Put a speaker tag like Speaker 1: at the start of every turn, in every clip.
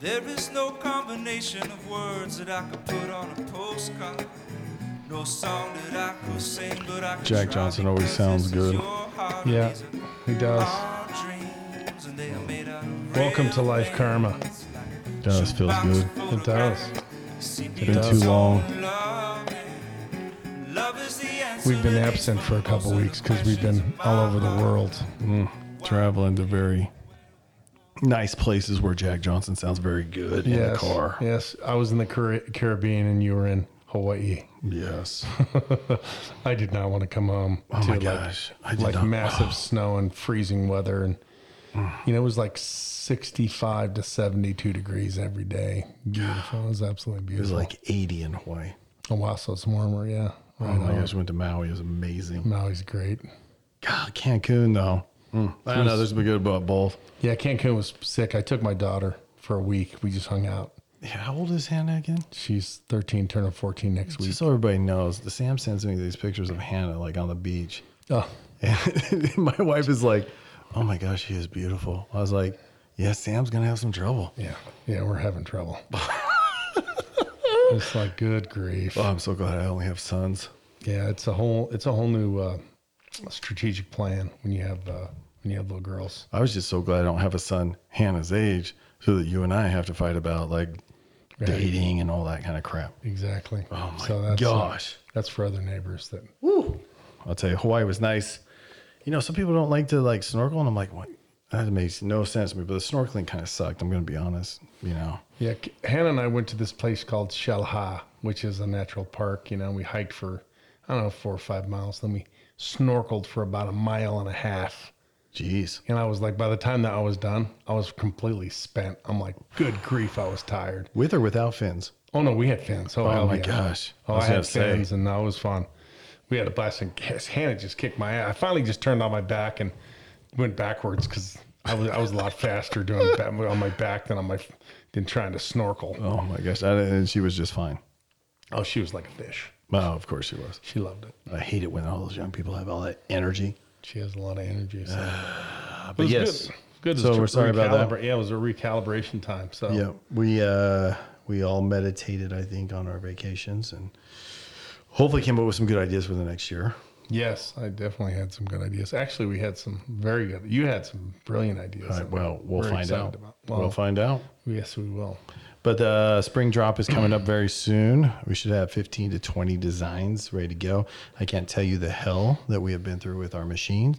Speaker 1: There is no combination of words that I could put on a postcard. No song that I could sing, but I could
Speaker 2: Jack Johnson always sounds good.
Speaker 3: Yeah, he does.
Speaker 1: dreams, and they are made out of
Speaker 3: Welcome to Life Karma.
Speaker 2: Does feels good.
Speaker 3: It does.
Speaker 2: It's been too long.
Speaker 3: We've been absent for a couple weeks because we've been all over the world.
Speaker 2: Mm, traveling to very nice places where Jack Johnson sounds very good in the car.
Speaker 3: yes. I was in the Car- Caribbean and you were in Hawaii.
Speaker 2: Yes.
Speaker 3: I did not want to come home
Speaker 2: Oh
Speaker 3: to
Speaker 2: my
Speaker 3: like,
Speaker 2: gosh. I did
Speaker 3: like
Speaker 2: not-
Speaker 3: massive snow and freezing weather, and you know it was like sixty-five to seventy-two degrees every day. Beautiful. It was absolutely beautiful.
Speaker 2: It was like 80 in Hawaii.
Speaker 3: oh wow, so it's warmer. Yeah.
Speaker 2: Oh
Speaker 3: Right
Speaker 2: my
Speaker 3: on.
Speaker 2: gosh, went to Maui. It was amazing.
Speaker 3: Maui's great.
Speaker 2: God, Cancun though. Mm. I don't know. There's been good about both.
Speaker 3: Yeah, Cancun was sick. I took my daughter for a week. We just hung out.
Speaker 2: Yeah, how old is Hannah again?
Speaker 3: She's 13, turning 14 next week.
Speaker 2: Just so everybody knows, the Sam sends me these pictures of Hannah like on the beach.
Speaker 3: Oh,
Speaker 2: And my wife is like, "Oh my gosh, she is beautiful." I was like, "Yeah, Sam's gonna have some trouble."
Speaker 3: yeah. Yeah, we're having trouble. it's like good grief.
Speaker 2: Oh, I'm so glad I only have sons.
Speaker 3: Yeah, it's a whole it's a whole new uh, strategic plan when you have uh, when you have little girls.
Speaker 2: I was just so glad I don't have a son Hannah's age, so that you and I have to fight about like
Speaker 3: Right.
Speaker 2: dating and all that kind of crap.
Speaker 3: Exactly.
Speaker 2: Oh my
Speaker 3: so that's, uh,
Speaker 2: gosh!
Speaker 3: that's for other neighbors that Woo.
Speaker 2: I'll tell you, Hawaii was nice. You know, some people don't like to like snorkel, and I'm like, what? That makes no sense to me. But the snorkeling kind of sucked. I'm gonna be honest. You know,
Speaker 3: Yeah, Hannah and I went to this place called Xel-Há, which is a natural park. You know, we hiked for I don't know four or five miles. Then we snorkeled for about a mile and a half.
Speaker 2: jeez.
Speaker 3: And I was like, by the time that I was done, I was completely spent. I'm like, good grief, I was tired.
Speaker 2: With or without fins?
Speaker 3: Oh no, we had fins. Oh,
Speaker 2: Oh my
Speaker 3: yeah.
Speaker 2: gosh!
Speaker 3: Oh,
Speaker 2: I
Speaker 3: I, had
Speaker 2: gonna say.
Speaker 3: fins, and that was fun. We had a blast, and Cass- Hannah just kicked my ass. I finally just turned on my back and went backwards because I was I was a lot faster doing that on my back than on my than trying to snorkel.
Speaker 2: Oh my gosh! I, and she was just fine.
Speaker 3: Oh, she was like a fish.
Speaker 2: Oh, of course she was.
Speaker 3: She loved it.
Speaker 2: I hate it when all those young people have all that energy.
Speaker 3: She has a lot of energy. So.
Speaker 2: But yes,
Speaker 3: good. Good.
Speaker 2: So we're sorry about that.
Speaker 3: Yeah, it was a recalibration time. So
Speaker 2: Yeah, we uh we all meditated, I think, on our vacations, and hopefully came up with some good ideas for the next year.
Speaker 3: yes, I definitely had some good ideas. Actually, we had some very good. You had some brilliant ideas.
Speaker 2: Right, well, we'll find out.
Speaker 3: about.
Speaker 2: we'll
Speaker 3: Well,
Speaker 2: find out.
Speaker 3: yes, we will.
Speaker 2: But the spring drop is coming up very soon. We should have 15 to 20 designs ready to go. I can't tell you the hell that we have been through with our machine.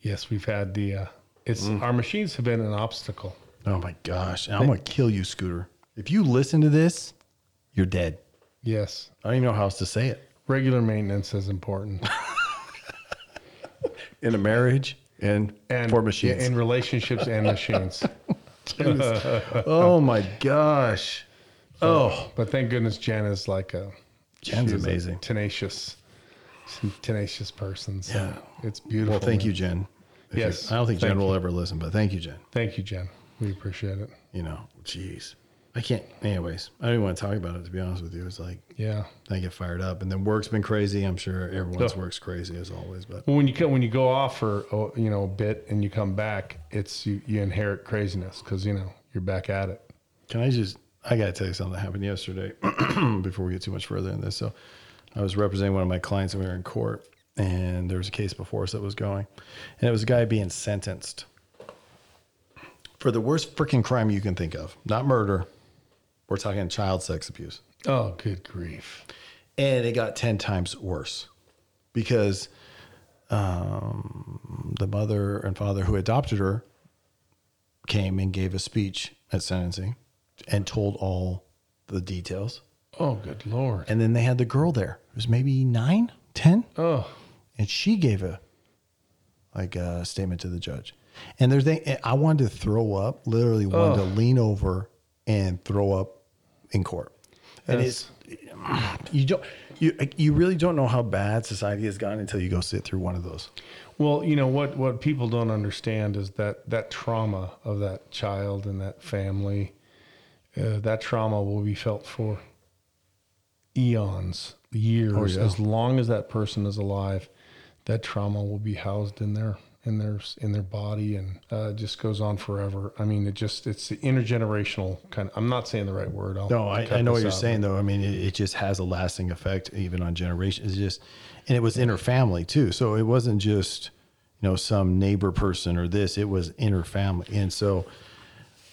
Speaker 3: Yes, we've had the. Uh, it's
Speaker 2: Mm.
Speaker 3: our machines have been an obstacle.
Speaker 2: Oh my gosh. And I'm going to kill you, Scooter. If you listen to this, you're dead.
Speaker 3: Yes,
Speaker 2: I don't even know how else to say it.
Speaker 3: regular maintenance is important,
Speaker 2: In a marriage and,
Speaker 3: and
Speaker 2: for machines.
Speaker 3: in relationships and machines.
Speaker 2: oh my gosh. Oh,
Speaker 3: But thank goodness Jen uh, is like a.
Speaker 2: Jen's
Speaker 3: she's a
Speaker 2: amazing.
Speaker 3: tenacious, a tenacious person. So
Speaker 2: Yeah.
Speaker 3: it's beautiful.
Speaker 2: Well, thank
Speaker 3: man.
Speaker 2: you, Jen. If
Speaker 3: Yes,
Speaker 2: I don't think Jen
Speaker 3: thank
Speaker 2: will ever listen, but thank you, Jen.
Speaker 3: Thank you, Jen. We appreciate it.
Speaker 2: You know, jeez. I can't, anyways, I don't even want to talk about it, to be honest with you. It's like,
Speaker 3: Yeah.
Speaker 2: I get fired up. And then work's been crazy. I'm sure everyone's work's crazy as always, but
Speaker 3: Well, when you when you go off for oh, you know a bit and you come back, it's you, you inherit craziness because you know you're back at it.
Speaker 2: can I just, I got to tell you something that happened yesterday before we get too much further in this. So I was representing one of my clients and we were in court and there was a case before us that was going and it was a guy being sentenced for the worst freaking crime you can think of, not murder. We're talking child sex abuse.
Speaker 3: Oh, good grief!
Speaker 2: and it got 10 times worse because um, the mother and father who adopted her came and gave a speech at sentencing and told all the details
Speaker 3: Oh, good lord!
Speaker 2: and then they had the girl there it was maybe nine, ten,
Speaker 3: Oh,
Speaker 2: and she gave a like a statement to the judge and there's they i wanted to throw up literally wanted to lean over and throw up in court and it's you don't you you really don't know how bad society has gotten until you go sit through one of those
Speaker 3: well, you know what? What people don't understand is that that trauma of that child and that family, uh, that trauma will be felt for eons, years,
Speaker 2: Oh, yeah.
Speaker 3: as long as that person is alive. That trauma will be housed in their in their in their body, and uh, just goes on forever. I mean, it just it's the intergenerational kind. of I'm not saying the right word. I'll
Speaker 2: No, I, I know what you're
Speaker 3: out.
Speaker 2: saying though. I mean, it, it just has a lasting effect even on generations. It's just, and it was inner family too. So it wasn't just, you know, some neighbor person or this. It was inner family, and so,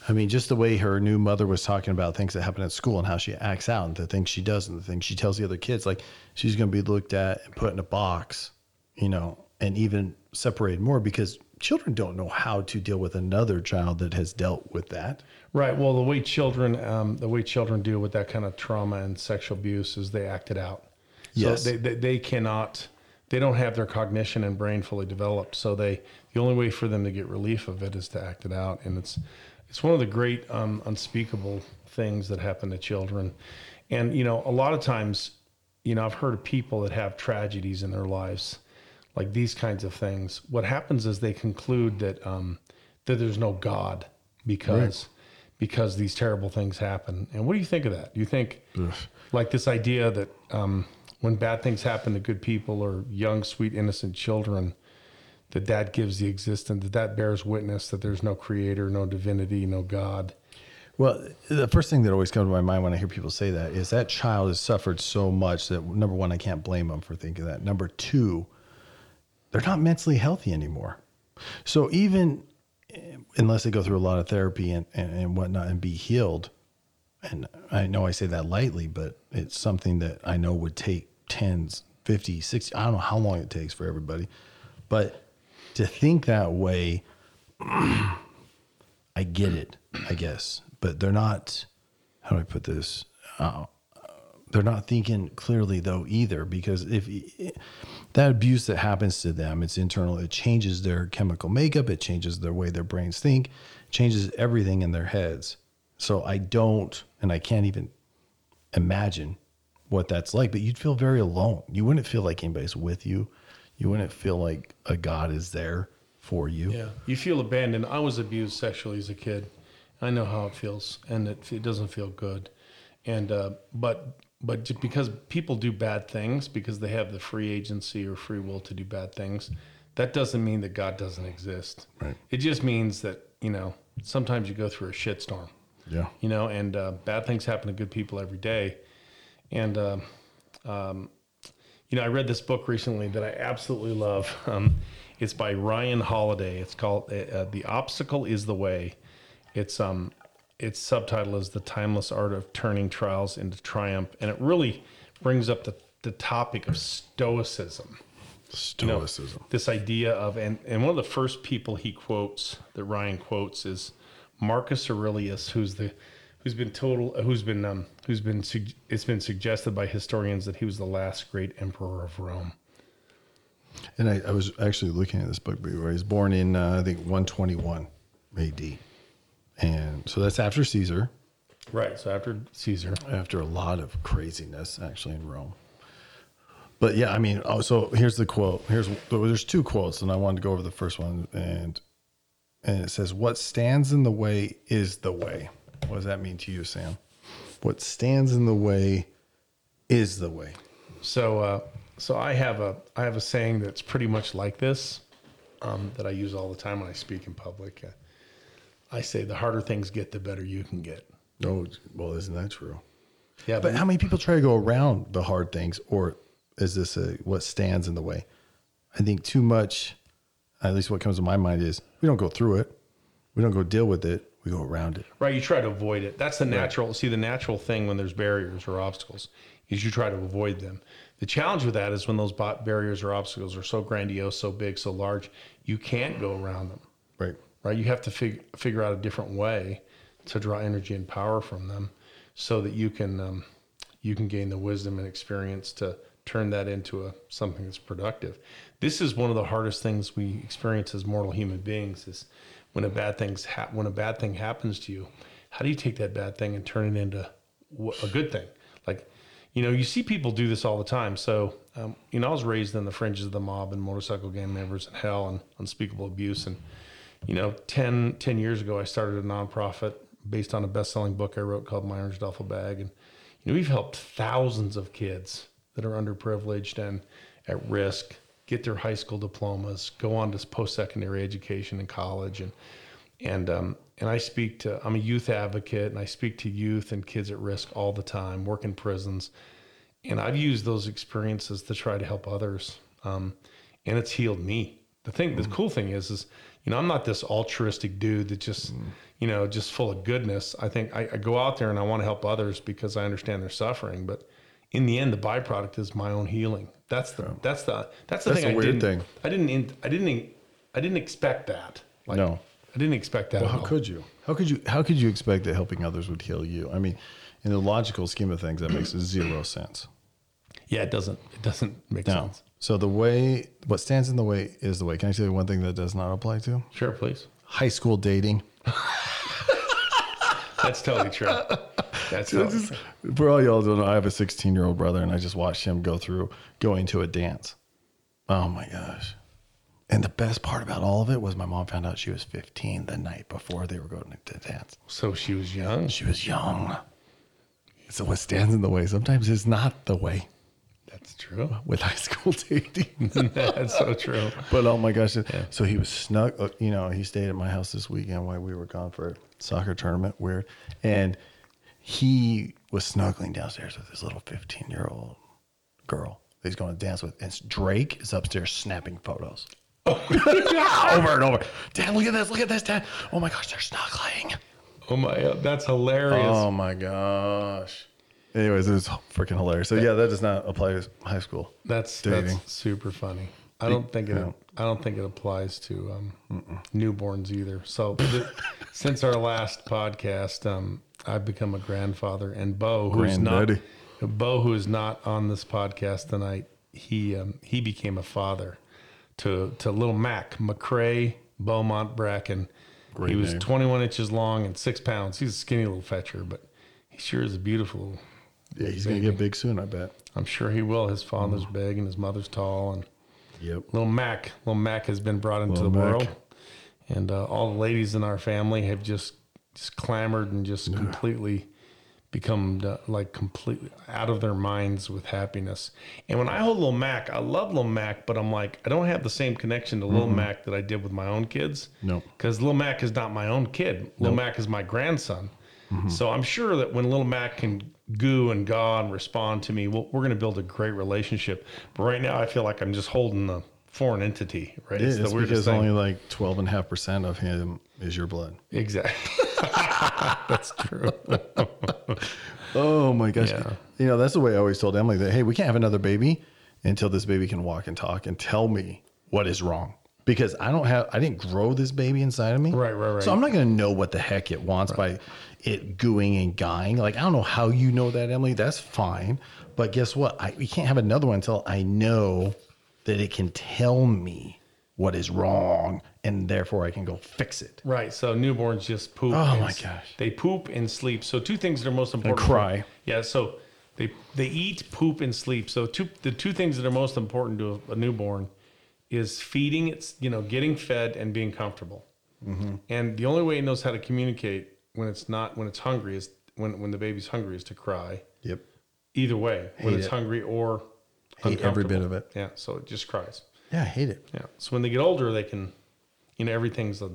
Speaker 2: I mean, just the way her new mother was talking about things that happen at school and how she acts out and the things she does and the things she tells the other kids, like she's going to be looked at and put in a box, you know, and even separated more because children don't know how to deal with another child that has dealt with that.
Speaker 3: Right. Well, the way children, um, the way children deal with that kind of trauma and sexual abuse is they act it out. So
Speaker 2: Yes.
Speaker 3: they, they, they cannot, they don't have their cognition and brain fully developed. So they, the only way for them to get relief of it is to act it out. And it's, it's one of the great um, unspeakable things that happen to children. And, you know, a lot of times, you know, I've heard of people that have tragedies in their lives, like these kinds of things. What happens is they conclude that, um, that there's no God because because these terrible things happen. And what do you think of that? Do you think like this idea that um, when bad things happen to good people or young, sweet, innocent children, that that gives the existence, that that bears witness that there's no creator, no divinity, no God.
Speaker 2: Well, the first thing that always comes to my mind when I hear people say that is that child has suffered so much that number one, I can't blame them for thinking that. Number two, they're not mentally healthy anymore. So even eh, unless they go through a lot of therapy and, and, and whatnot and be healed, and I know I say that lightly, but it's something that I know would take 10s, 50, 60, I don't know how long it takes for everybody. But to think that way, I get it, I guess, but they're not. How do I put this? Uh, they're not thinking clearly though either, because if that abuse that happens to them, it's internal. It changes their chemical makeup. It changes their way their brains think. Changes everything in their heads. So I don't, and I can't even imagine what that's like. But you'd feel very alone. You wouldn't feel like anybody's with you. You wouldn't feel like a God is there for you.
Speaker 3: Yeah. You feel abandoned. I was abused sexually as a kid. I know how it feels, and it, it doesn't feel good. And uh, but but just because people do bad things because they have the free agency or free will to do bad things, that doesn't mean that God doesn't exist.
Speaker 2: Right.
Speaker 3: It just means that you know sometimes you go through a shitstorm.
Speaker 2: Yeah.
Speaker 3: You know, and uh, bad things happen to good people every day. And uh, um, you know, I read this book recently that I absolutely love. Um, it's by Ryan Holiday. It's called uh, "The Obstacle Is the Way." It's um, its subtitle is "The Timeless Art of Turning Trials into Triumph," and it really brings up the the topic of stoicism. You know,
Speaker 2: Stoicism.
Speaker 3: this idea of and and one of the first people he quotes that Ryan quotes is Marcus Aurelius, who's the who's been total who's been um who's been it's been suggested by historians that he was the last great emperor of Rome.
Speaker 2: And I, I was actually looking at this book where he's born in, uh, I think, 121 AD. And so that's after Caesar,
Speaker 3: Right. So after Caesar,
Speaker 2: after a lot of craziness actually in Rome. But yeah, I mean, oh, so here's the quote. Here's there's two quotes, and I wanted to go over the first one, and and it says, "What stands in the way is the way." What does that mean to you, Sam? What stands in the way is the way.
Speaker 3: So, uh, so I have a I have a saying that's pretty much like this um, that I use all the time when I speak in public. Uh, I say the harder things get, the better you can get.
Speaker 2: Oh, well, isn't that true?
Speaker 3: Yeah,
Speaker 2: But how many people try to go around the hard things, or is this a, what stands in the way? I think too much. At least what comes to my mind is we don't go through it, we don't go deal with it, we go around it.
Speaker 3: right, you try to avoid it. That's the natural. See, the natural thing when there's barriers or obstacles is you try to avoid them. The challenge with that is when those barriers or obstacles are so grandiose, so big, so large, you can't go around them.
Speaker 2: Right.
Speaker 3: Right? You have to fig- figure out a different way to draw energy and power from them, so that you can um, you can gain the wisdom and experience to turn that into a something that's productive. This is one of the hardest things we experience as mortal human beings is when a bad things ha- when a bad thing happens to you. How do you take that bad thing and turn it into a good thing? Like, you know, you see people do this all the time. So, um, you know, I was raised in the fringes of the mob and motorcycle gang members and hell and unspeakable abuse and you know 10, 10 years ago i started a nonprofit based on a best-selling book i wrote called my orange duffel bag and you know we've helped thousands of kids that are underprivileged and at risk get their high school diplomas, go on to post secondary education and college, and and um, and I speak to I'm a youth advocate, and I speak to youth and kids at risk all the time. Work in prisons, and I've used those experiences to try to help others, um, and it's healed me. The thing, the cool thing is, is you know I'm not this altruistic dude that just mm-hmm. you know just full of goodness. I think I, I go out there and I want to help others because I understand their suffering, but in the end, the byproduct is my own healing. That's the that's the that's the
Speaker 2: That's
Speaker 3: thing.
Speaker 2: a
Speaker 3: I
Speaker 2: weird
Speaker 3: didn't,
Speaker 2: thing.
Speaker 3: I didn't in- I didn't I didn't expect that. Like,
Speaker 2: No.
Speaker 3: I didn't expect that.
Speaker 2: Well,
Speaker 3: at
Speaker 2: how
Speaker 3: all.
Speaker 2: could you? How could you? How could you expect that helping others would heal you? I mean, in the logical scheme of things, that makes zero sense.
Speaker 3: Yeah, it doesn't. It doesn't make
Speaker 2: No.
Speaker 3: sense.
Speaker 2: So the way, what stands in the way is the way. Can I tell you one thing that does not apply to
Speaker 3: Sure, please.
Speaker 2: high school dating?
Speaker 3: That's totally true. That's totally true.
Speaker 2: For all y'all don't know, I have a 16 year old brother, and I just watched him go through going to a dance. Oh my gosh! And the best part about all of it was my mom found out she was 15 the night before they were going to dance.
Speaker 3: So she was young.
Speaker 2: She was young. So what stands in the way sometimes is not the way
Speaker 3: That's true.
Speaker 2: with high school dating.
Speaker 3: That's so true.
Speaker 2: But oh my gosh! So he was snug. uh, You know, he stayed at my house this weekend while we were gone for a soccer tournament. Weird, and he was snuggling downstairs with this little fifteen-year-old girl that he's going to dance with. And Drake is upstairs snapping photos. over and over. Dad, look at this! Look at this, Dad! Oh my gosh, they're snuggling.
Speaker 3: Oh my, that's hilarious.
Speaker 2: Oh my gosh. Anyways, it was freaking hilarious. So yeah, that does not apply to high school.
Speaker 3: that's
Speaker 2: dating.
Speaker 3: that's super funny. I don't think it.
Speaker 2: yeah.
Speaker 3: I don't think it applies to um, newborns either. So th- since our last podcast, um, I've become a grandfather, and Bo, who's
Speaker 2: Granddaddy.
Speaker 3: not Bo, who is not on this podcast tonight, he um, he became a father to to little Mac McCrae Beaumont Bracken.
Speaker 2: Great
Speaker 3: he was
Speaker 2: name.
Speaker 3: 21 inches long and six pounds. He's a skinny little fetcher, but he sure is a beautiful.
Speaker 2: Yeah, he's gonna get big soon. I bet.
Speaker 3: I'm sure he will. His father's big and his mother's tall, and
Speaker 2: Yep.
Speaker 3: little Mac, little Mac has been brought into
Speaker 2: Little
Speaker 3: the
Speaker 2: Mac.
Speaker 3: world, and uh, all the ladies in our family have just just clamored and just completely become uh, like completely out of their minds with happiness. And when I hold little Mac, I love little Mac, but I'm like I don't have the same connection to little Mac that I did with my own kids.
Speaker 2: Nope.
Speaker 3: because little Mac is not my own kid. Little Mac is my grandson. So I'm sure that when little Mac can goo and and respond to me, we'll, we're going to build a great relationship. But right now, I feel like I'm just holding a foreign entity. Right?
Speaker 2: It
Speaker 3: It's the weirdest
Speaker 2: because
Speaker 3: thing.
Speaker 2: only like 12 and a half percent of him is your blood.
Speaker 3: exactly. That's true.
Speaker 2: Oh my gosh.
Speaker 3: Yeah.
Speaker 2: You know, that's the way I always told Emily that, hey, we can't have another baby until this baby can walk and talk and tell me what is wrong. Because I don't have, I didn't grow this baby inside of me.
Speaker 3: Right, right, right.
Speaker 2: So I'm not going to know what the heck it wants by it gooing and guying. Like, I don't know how you know that, Emily. That's fine. But guess what? I, we can't have another one until I know that it can tell me what is wrong and therefore I can go fix it.
Speaker 3: Right. So newborns just poop.
Speaker 2: Oh my gosh.
Speaker 3: They poop and sleep. So two things that are most important.
Speaker 2: cry.
Speaker 3: Yeah. So they they eat, poop, and sleep. So two the two things that are most important to a, a newborn is feeding. It's you know getting fed and being comfortable.
Speaker 2: Mm-hmm.
Speaker 3: And the only way it knows how to communicate when it's not when it's hungry is when when the baby's hungry is to cry.
Speaker 2: Yep.
Speaker 3: Either way, when
Speaker 2: Hate
Speaker 3: it's
Speaker 2: it.
Speaker 3: hungry or
Speaker 2: Hate every bit of it.
Speaker 3: Yeah. So it just cries.
Speaker 2: Yeah, I hate it.
Speaker 3: Yeah. So when they get older, they can, you know, everything's a,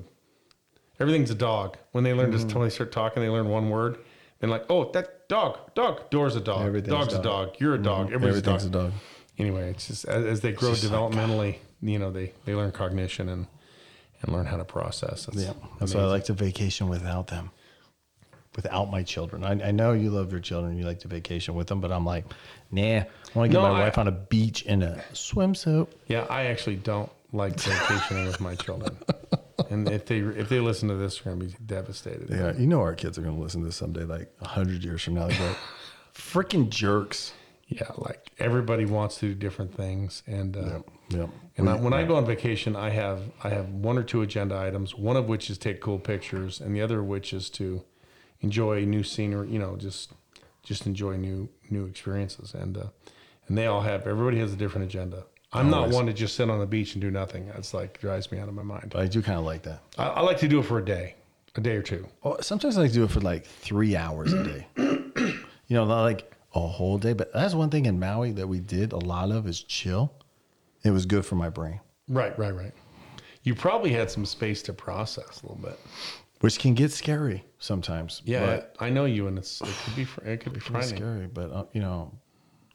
Speaker 3: everything's a dog. When they learn
Speaker 2: Mm-hmm.
Speaker 3: to, when they start talking, they learn one word. Then like, oh, that dog, dog, door's a dog,
Speaker 2: Everything's
Speaker 3: dog's
Speaker 2: a
Speaker 3: a
Speaker 2: dog.
Speaker 3: dog, you're a dog, everybody's
Speaker 2: Everything's
Speaker 3: a
Speaker 2: a
Speaker 3: dog.
Speaker 2: dog.
Speaker 3: Anyway, it's just as, as they grow
Speaker 2: just like
Speaker 3: developmentally, you know, they they learn cognition and and learn how to process. It's
Speaker 2: Yeah, that's why I like to vacation without them, without my children. I, I know you love your children, you like to vacation with them, but I'm like, nah, I want to get
Speaker 3: No,
Speaker 2: my
Speaker 3: I-
Speaker 2: wife on a beach in a swimsuit.
Speaker 3: Yeah, I actually don't like vacationing with my children. And if they if they listen to this, they're gonna be devastated.
Speaker 2: Yeah, you know our kids are going to listen to this someday, like a hundred years from now. They're like, freaking jerks.
Speaker 3: Yeah, like everybody wants to do different things, and uh,
Speaker 2: Yep.
Speaker 3: And I, when I go on vacation, I have I have one or two agenda items. One of which is take cool pictures, and the other of which is to enjoy new scenery. You know, just just enjoy new new experiences. And uh, and they all have everybody has a different agenda. I'm not one to just sit on the beach and do nothing. That's like drives me out of my mind.
Speaker 2: But I do kind of like that.
Speaker 3: I, I like to do it for a day, a day or two.
Speaker 2: Well, sometimes I like to do it for like three hours a day. you know, not like a whole day. But that's one thing in Maui that we did a lot of is chill. It was good for my brain,
Speaker 3: Right, right, right. You probably had some space to process a little bit.
Speaker 2: Which can get scary sometimes.
Speaker 3: Yeah,
Speaker 2: but
Speaker 3: I know you, and it's it could be it could be frightening.
Speaker 2: scary. But uh, you know,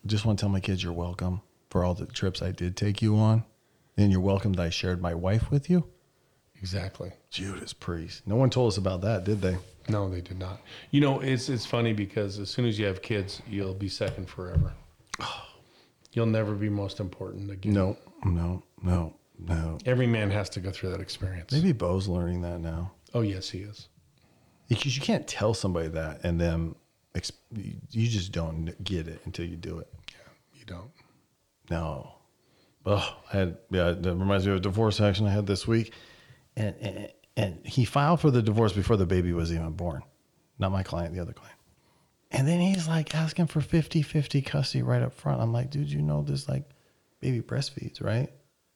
Speaker 2: just want to tell my kids you're welcome for all the trips I did take you on, and you're welcome that I shared my wife with you.
Speaker 3: Exactly.
Speaker 2: Judas Priest. No one told us about that, did they?
Speaker 3: No, they did not. You know, it's it's funny because as soon as you have kids, you'll be second forever. You'll never be most important again.
Speaker 2: No, no, no, no.
Speaker 3: Every man has to go through that experience.
Speaker 2: Maybe Bo's learning that now.
Speaker 3: Oh yes, he is.
Speaker 2: Because you can't tell somebody that and then ex- you just don't get it until you do it.
Speaker 3: You don't.
Speaker 2: No. Oh, I had yeah. That reminds me of a divorce action I had this week, and and, and he filed for the divorce before the baby was even born. Not my client, the other client. And then he's like asking for 50-50 custody right up front. I'm like, dude, you know this like baby breastfeeds, right?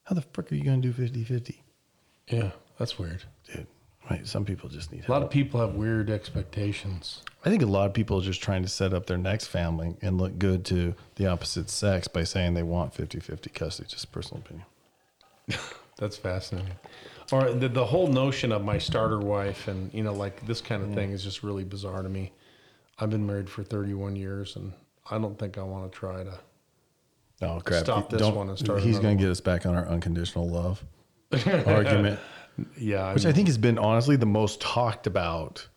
Speaker 2: How the frick are you gonna do 50-50?
Speaker 3: Yeah, that's weird.
Speaker 2: Right? Some people just need
Speaker 3: A lot
Speaker 2: help.
Speaker 3: of people have weird expectations.
Speaker 2: I think a lot of people are just trying to set up their next family and look good to the opposite sex by saying they want 50-50 custody. Just personal opinion.
Speaker 3: That's fascinating. Or the, the whole notion of my starter wife and, you know, like this kind of thing is just really bizarre to me. I've been married for 31 years and I don't think I want to try to.
Speaker 2: Oh crap!
Speaker 3: Stop this
Speaker 2: Don't-
Speaker 3: one and start
Speaker 2: He's going to get us back on our unconditional love argument,
Speaker 3: Yeah.
Speaker 2: which
Speaker 3: I'm-
Speaker 2: I think has been honestly the most talked about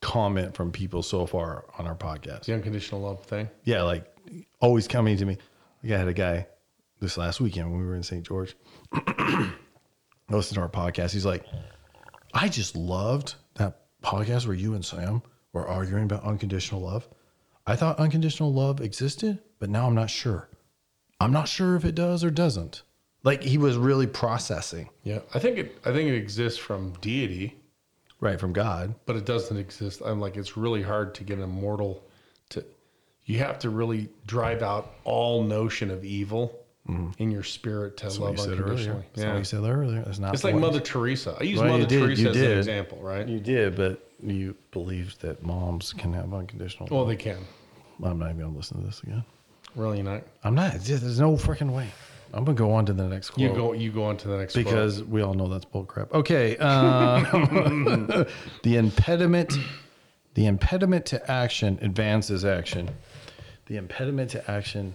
Speaker 2: comment from people so far on our podcast.
Speaker 3: the unconditional love thing.
Speaker 2: Yeah, like always coming to me. Like I had a guy this last weekend when we were in St. George. Listen to our podcast. He's like, I just loved that podcast where you and Sam were arguing about unconditional love. I thought unconditional love existed, but now I'm not sure. I'm not sure if it does or doesn't. Like he was really processing,
Speaker 3: Yeah. I think it, I think it exists from deity,
Speaker 2: right, from God.
Speaker 3: but it doesn't exist. I'm like, it's really hard to get an immortal to, you have to really drive out all notion of evil mm-hmm. in your spirit to
Speaker 2: What
Speaker 3: love unconditionally.
Speaker 2: That's what you said earlier. That's not
Speaker 3: It's like Mother Teresa. I use
Speaker 2: Well,
Speaker 3: Mother
Speaker 2: did,
Speaker 3: Teresa as an example, right?
Speaker 2: You did, but you believed that moms can have unconditional love.
Speaker 3: Well,
Speaker 2: love.
Speaker 3: they can.
Speaker 2: I'm not even going to listen to this again.
Speaker 3: Really not.
Speaker 2: I'm not. There's no freaking way. I'm going to go on to the next quote.
Speaker 3: You go. You go on to the next quote.
Speaker 2: because we all know that's bullcrap. Okay. Um, the impediment, the impediment to action advances action. The impediment to action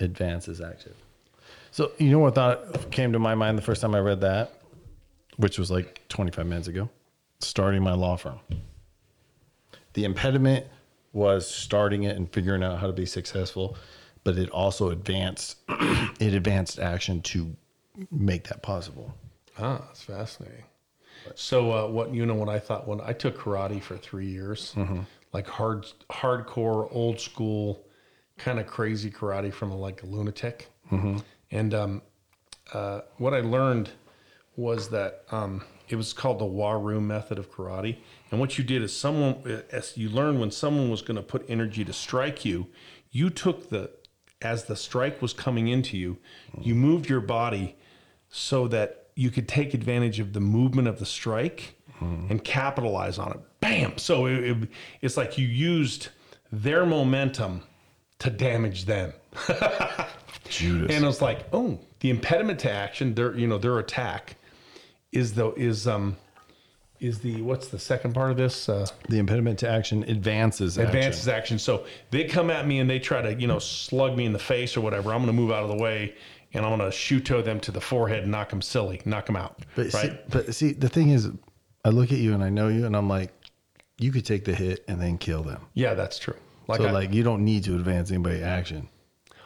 Speaker 2: advances action. So you know what thought came to my mind the first time I read that, which was like 25 minutes ago, starting my law firm. The impediment was starting it and figuring out how to be successful, but it also advanced it advanced action to make that possible.
Speaker 3: Ah, that's fascinating. So, uh, what you know, what I thought when I took karate for three years, like hard, hardcore, old school, kind of crazy karate from like a lunatic, and um, uh, what I learned was that um, it was called the Waru method of karate. And what you did is someone, as you learned when someone was going to put energy to strike you, you took the, as the strike was coming into you, you moved your body so that you could take advantage of the movement of the strike and capitalize on it. Bam! So it, it- it's like you used their momentum to damage them.
Speaker 2: Judas.
Speaker 3: And I was like, oh, the impediment to action, their you know their attack, is the is um is the what's the second part of this? Uh,
Speaker 2: the impediment to action advances action.
Speaker 3: advances action. So they come at me and they try to you know slug me in the face or whatever. I'm going to move out of the way and I'm going to shoot toe them to the forehead and knock them silly, knock them out.
Speaker 2: But
Speaker 3: right?
Speaker 2: see, but see, the thing is, I look at you and I know you, and I'm like, you could take the hit and then kill them.
Speaker 3: yeah, that's true. Like
Speaker 2: so
Speaker 3: I,
Speaker 2: like you don't need to advance anybody action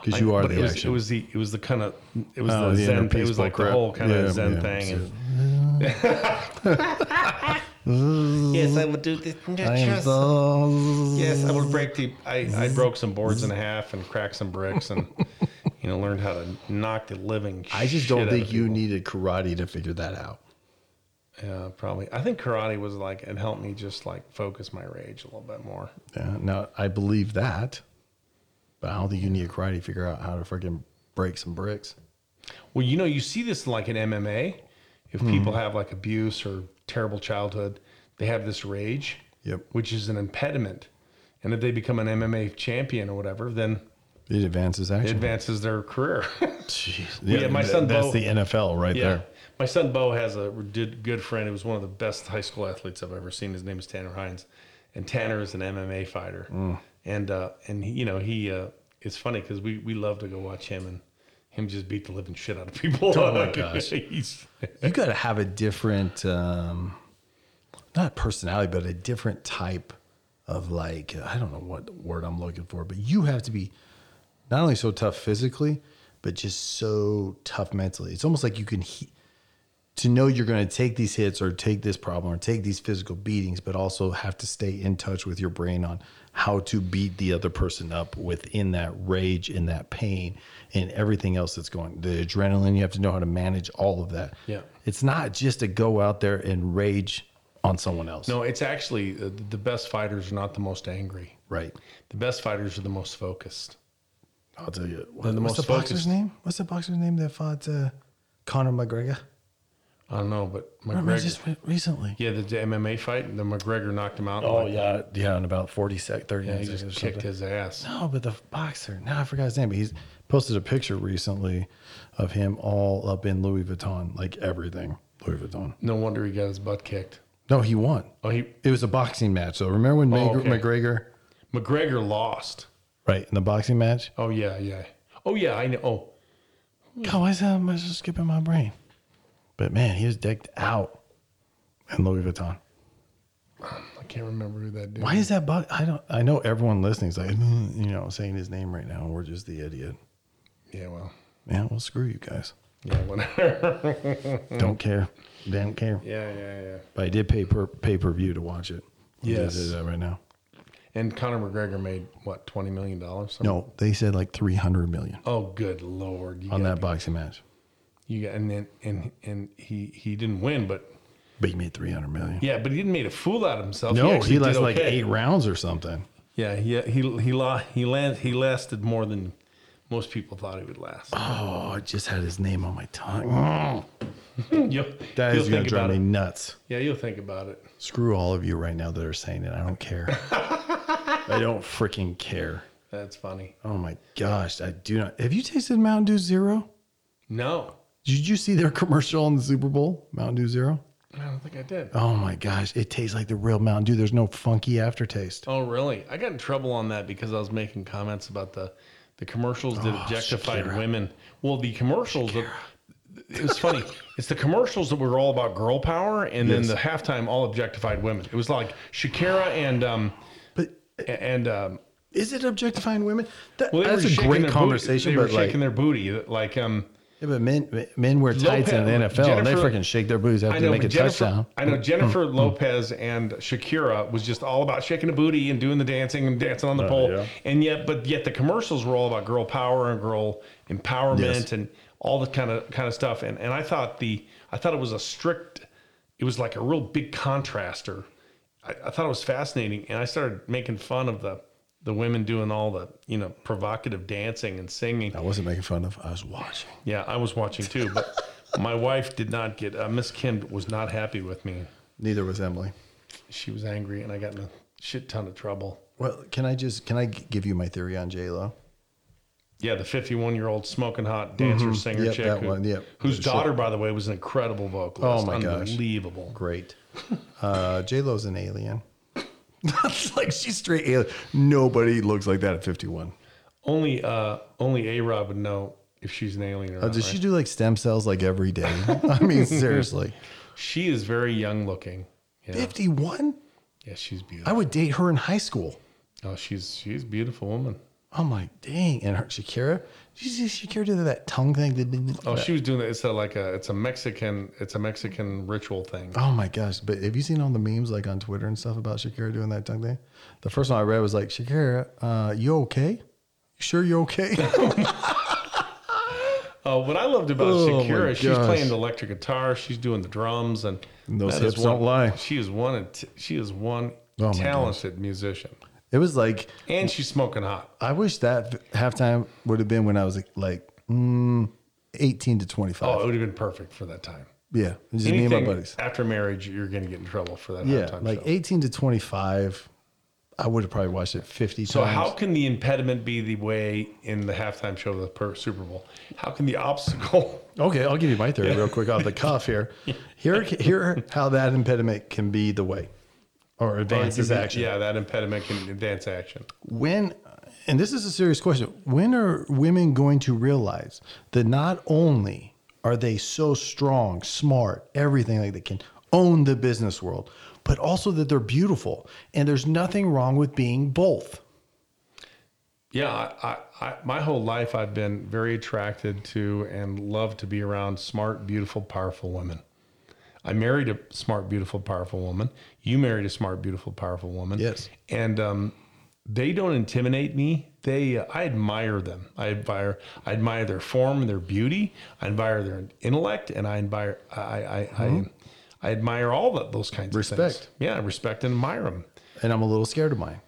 Speaker 2: because you are
Speaker 3: but
Speaker 2: the
Speaker 3: it was,
Speaker 2: action.
Speaker 3: it was the it was the kind of it was
Speaker 2: Oh,
Speaker 3: the
Speaker 2: the
Speaker 3: zen.
Speaker 2: inner
Speaker 3: It was
Speaker 2: peaceful
Speaker 3: like the whole kind of
Speaker 2: Yeah,
Speaker 3: zen
Speaker 2: yeah,
Speaker 3: thing.
Speaker 2: so-
Speaker 3: And yes, I would do this.
Speaker 2: I so-
Speaker 3: Yes, I would break the. I, I broke some boards in half and cracked some bricks and, you know, learned how to knock the living.
Speaker 2: I just
Speaker 3: shit
Speaker 2: don't think you
Speaker 3: people.
Speaker 2: needed karate to figure that out.
Speaker 3: Yeah, probably. I think karate was like it helped me just like focus my rage a little bit more.
Speaker 2: Yeah. Now I believe that, but I don't think you need a karate to figure out how to freaking break some bricks.
Speaker 3: Well, you know, you see this like in MMA. If
Speaker 2: Hmm.
Speaker 3: people have like abuse or terrible childhood, they have this rage,
Speaker 2: Yep.
Speaker 3: which is an impediment. And if they become an MMA champion or whatever, then
Speaker 2: It advances
Speaker 3: It advances their career.
Speaker 2: Jeez.
Speaker 3: Yeah, my son
Speaker 2: That's
Speaker 3: Bo-
Speaker 2: the NFL right
Speaker 3: yeah.
Speaker 2: there.
Speaker 3: My son Bo has a did- good friend who was one of the best high school athletes I've ever seen. His name is Tanner Hines, and Tanner is an MMA fighter.
Speaker 2: Mm.
Speaker 3: And uh, and he, you know he uh, it's funny because we we love to go watch him and him just beat the living shit out of people.
Speaker 2: Oh, my gosh. You got to have a different, um, not personality, but a different type of like, I don't know what word I'm looking for, but you have to be not only so tough physically, but just so tough mentally. It's almost like you can, he- to know you're going to take these hits or take this problem or take these physical beatings, but also have to stay in touch with your brain on how to beat the other person up within that rage and that pain and everything else that's going. The adrenaline, you have to know how to manage all of that.
Speaker 3: Yeah.
Speaker 2: It's not just to go out there and rage on someone else.
Speaker 3: no, it's actually uh, the best fighters are not the most angry.
Speaker 2: Right.
Speaker 3: The best fighters are the most focused.
Speaker 2: I'll tell you. What,
Speaker 3: the
Speaker 2: what's
Speaker 3: most
Speaker 2: the boxer's
Speaker 3: focused.
Speaker 2: name? What's the boxer's name that fought uh, Conor McGregor?
Speaker 3: I don't know, but
Speaker 2: Remember
Speaker 3: McGregor.
Speaker 2: just re- recently.
Speaker 3: yeah, the MMA fight, the McGregor knocked him out.
Speaker 2: Oh
Speaker 3: like-
Speaker 2: yeah, yeah, in about forty sec, thirty
Speaker 3: yeah, he
Speaker 2: seconds.
Speaker 3: just kicked
Speaker 2: something.
Speaker 3: his ass.
Speaker 2: No, but the boxer. Now I forgot his name, but he's posted a picture recently of him all up in Louis Vuitton, like everything Louis Vuitton.
Speaker 3: No wonder he got his butt kicked.
Speaker 2: No, he won.
Speaker 3: Oh, he
Speaker 2: It was a boxing match. So remember when
Speaker 3: Oh,
Speaker 2: Mag-
Speaker 3: okay.
Speaker 2: McGregor,
Speaker 3: McGregor lost.
Speaker 2: right in the boxing match?
Speaker 3: Oh yeah, yeah. Oh yeah, I know. Oh,
Speaker 2: God, why is that much just skipping my brain? But man, he was decked out in Louis Vuitton.
Speaker 3: I can't remember who that dude.
Speaker 2: Why is that? Bo- I don't. I know everyone listening is like, "Mm," you know, saying his name right now. We're just the idiot.
Speaker 3: Yeah, well,
Speaker 2: Yeah, well, screw you guys.
Speaker 3: yeah, whatever.
Speaker 2: Don't care. Don't care.
Speaker 3: yeah, yeah, yeah.
Speaker 2: But I did pay per pay per view to watch it.
Speaker 3: Yes.
Speaker 2: do that right now.
Speaker 3: And Conor McGregor made what twenty million dollars?
Speaker 2: No, they said like three hundred million
Speaker 3: Oh, good lord! You
Speaker 2: on that boxing match,
Speaker 3: You got, and then and and he he didn't win, but
Speaker 2: but he made three hundred million.
Speaker 3: yeah, but he didn't make a fool out of himself.
Speaker 2: No, he
Speaker 3: did
Speaker 2: lasted like eight rounds or something.
Speaker 3: Yeah, he he he la- he land, he lasted more than most people thought he would last.
Speaker 2: Oh, I just had his name on my tongue.
Speaker 3: you'll,
Speaker 2: That is gonna drive me
Speaker 3: it.
Speaker 2: nuts.
Speaker 3: Yeah, you'll think about it.
Speaker 2: Screw all of you right now that are saying it. I don't care. I don't freaking care.
Speaker 3: That's funny.
Speaker 2: Oh my gosh, I do not. Have you tasted Mountain Dew Zero?
Speaker 3: No,
Speaker 2: Did you see their commercial on the Super Bowl? Mountain Dew Zero.
Speaker 3: I don't think I did.
Speaker 2: Oh my gosh, it tastes like the real Mountain Dew. There's no funky aftertaste.
Speaker 3: Oh, really? I got in trouble on that because I was making comments about the the commercials that objectified
Speaker 2: Oh, Shakira.
Speaker 3: women. Well, the commercials. That, it was funny. It's the commercials that were all about girl power, and
Speaker 2: Yes.
Speaker 3: then the halftime all objectified women. It was like Shakira and um
Speaker 2: But
Speaker 3: and um.
Speaker 2: is it objectifying women? That,
Speaker 3: Well,
Speaker 2: that's a great conversation.
Speaker 3: Booty. They were
Speaker 2: like,
Speaker 3: shaking their booty, like um.
Speaker 2: Yeah, but men men wear tights in the
Speaker 3: Lopez-
Speaker 2: NFL and they
Speaker 3: Jennifer-
Speaker 2: freaking shake their booties after
Speaker 3: I
Speaker 2: they make a
Speaker 3: Jennifer,
Speaker 2: touchdown.
Speaker 3: I know Jennifer Lopez and Shakira was just all about shaking a booty and doing the dancing and dancing on the pole.
Speaker 2: yeah.
Speaker 3: And yet, but yet the commercials were all about girl power and girl empowerment
Speaker 2: Yes.
Speaker 3: and all the kind of kind of stuff. And and I thought the I thought it was a strict, it was like a real big contraster. I, I thought it was fascinating, and I started making fun of the the women doing all the you know provocative dancing and singing.
Speaker 2: I wasn't making fun of. I was watching.
Speaker 3: Yeah, I was watching too, but my wife did not get. Uh, Miss Kim was not happy with me.
Speaker 2: Neither was Emily.
Speaker 3: She was angry, and I got in a shit ton of trouble.
Speaker 2: Well, can I just can I g- give you my theory on J Lo?
Speaker 3: Yeah, the 51 year old smoking hot dancer singer
Speaker 2: Mm-hmm. Yep,
Speaker 3: chick,
Speaker 2: that
Speaker 3: who-
Speaker 2: one, yep.
Speaker 3: whose daughter, by the way, was an incredible vocalist.
Speaker 2: Oh, my gosh.
Speaker 3: unbelievable.
Speaker 2: Great. Uh, J Lo's an alien. That's like she's straight alien. Nobody looks like that at 51.
Speaker 3: Only, uh, only A-Rod would know if she's an alien or
Speaker 2: Uh,
Speaker 3: not.
Speaker 2: does
Speaker 3: right?
Speaker 2: she do like stem cells like every day? I mean, seriously.
Speaker 3: She is very young looking. Yeah,
Speaker 2: 51?
Speaker 3: yeah, she's beautiful.
Speaker 2: I would date her in high school.
Speaker 3: Oh, she's she's a beautiful woman.
Speaker 2: I'm like, dang. And her Shakira, did you see Shakira do that tongue thing?
Speaker 3: Oh, she was doing that. It's a, like a it's a Mexican it's a Mexican ritual thing.
Speaker 2: Oh my gosh! But have you seen all the memes like on Twitter and stuff about Shakira doing that tongue thing? The first one I read was like, Shakira, uh, you okay? You sure you're okay?
Speaker 3: Oh, what I loved about
Speaker 2: Oh,
Speaker 3: Shakira, she's playing the electric guitar, she's doing the drums, and
Speaker 2: And those
Speaker 3: that
Speaker 2: hips don't lie.
Speaker 3: She is one. She is one
Speaker 2: Oh,
Speaker 3: talented musician,
Speaker 2: it was like
Speaker 3: and she's smoking hot.
Speaker 2: I wish that halftime would have been when I was like mm, 18 to 25.
Speaker 3: Oh, it would have been perfect for that time.
Speaker 2: yeah, just me and my buddies.
Speaker 3: after marriage, you're going to get in trouble for that.
Speaker 2: Yeah,
Speaker 3: halftime
Speaker 2: like
Speaker 3: show.
Speaker 2: 18 to 25. I would have probably watched it 50
Speaker 3: So
Speaker 2: times.
Speaker 3: how can the impediment be the way in the halftime show of the per Super Bowl? How can the obstacle?
Speaker 2: Okay, I'll give you my theory real quick off the cuff here. Here, here, how that impediment can be the way, or advances action.
Speaker 3: Yeah, that impediment can advance action.
Speaker 2: When, and this is a serious question. When are women going to realize that not only are they so strong, smart, everything like they can own the business world, but also that they're beautiful, and there's nothing wrong with being both.
Speaker 3: Yeah, I, I, I, my whole life I've been very attracted to and love to be around smart, beautiful, powerful women. I married a smart, beautiful, powerful woman. You married a smart, beautiful, powerful woman.
Speaker 2: Yes.
Speaker 3: and um, they don't intimidate me. They, uh, I admire them. I admire, I admire their form and their beauty. I admire their intellect, and I admire, I, I, I, I admire all that, those kinds of
Speaker 2: Mm-hmm. Respect.
Speaker 3: Yeah, respect and admire them.
Speaker 2: And I'm a little scared of mine.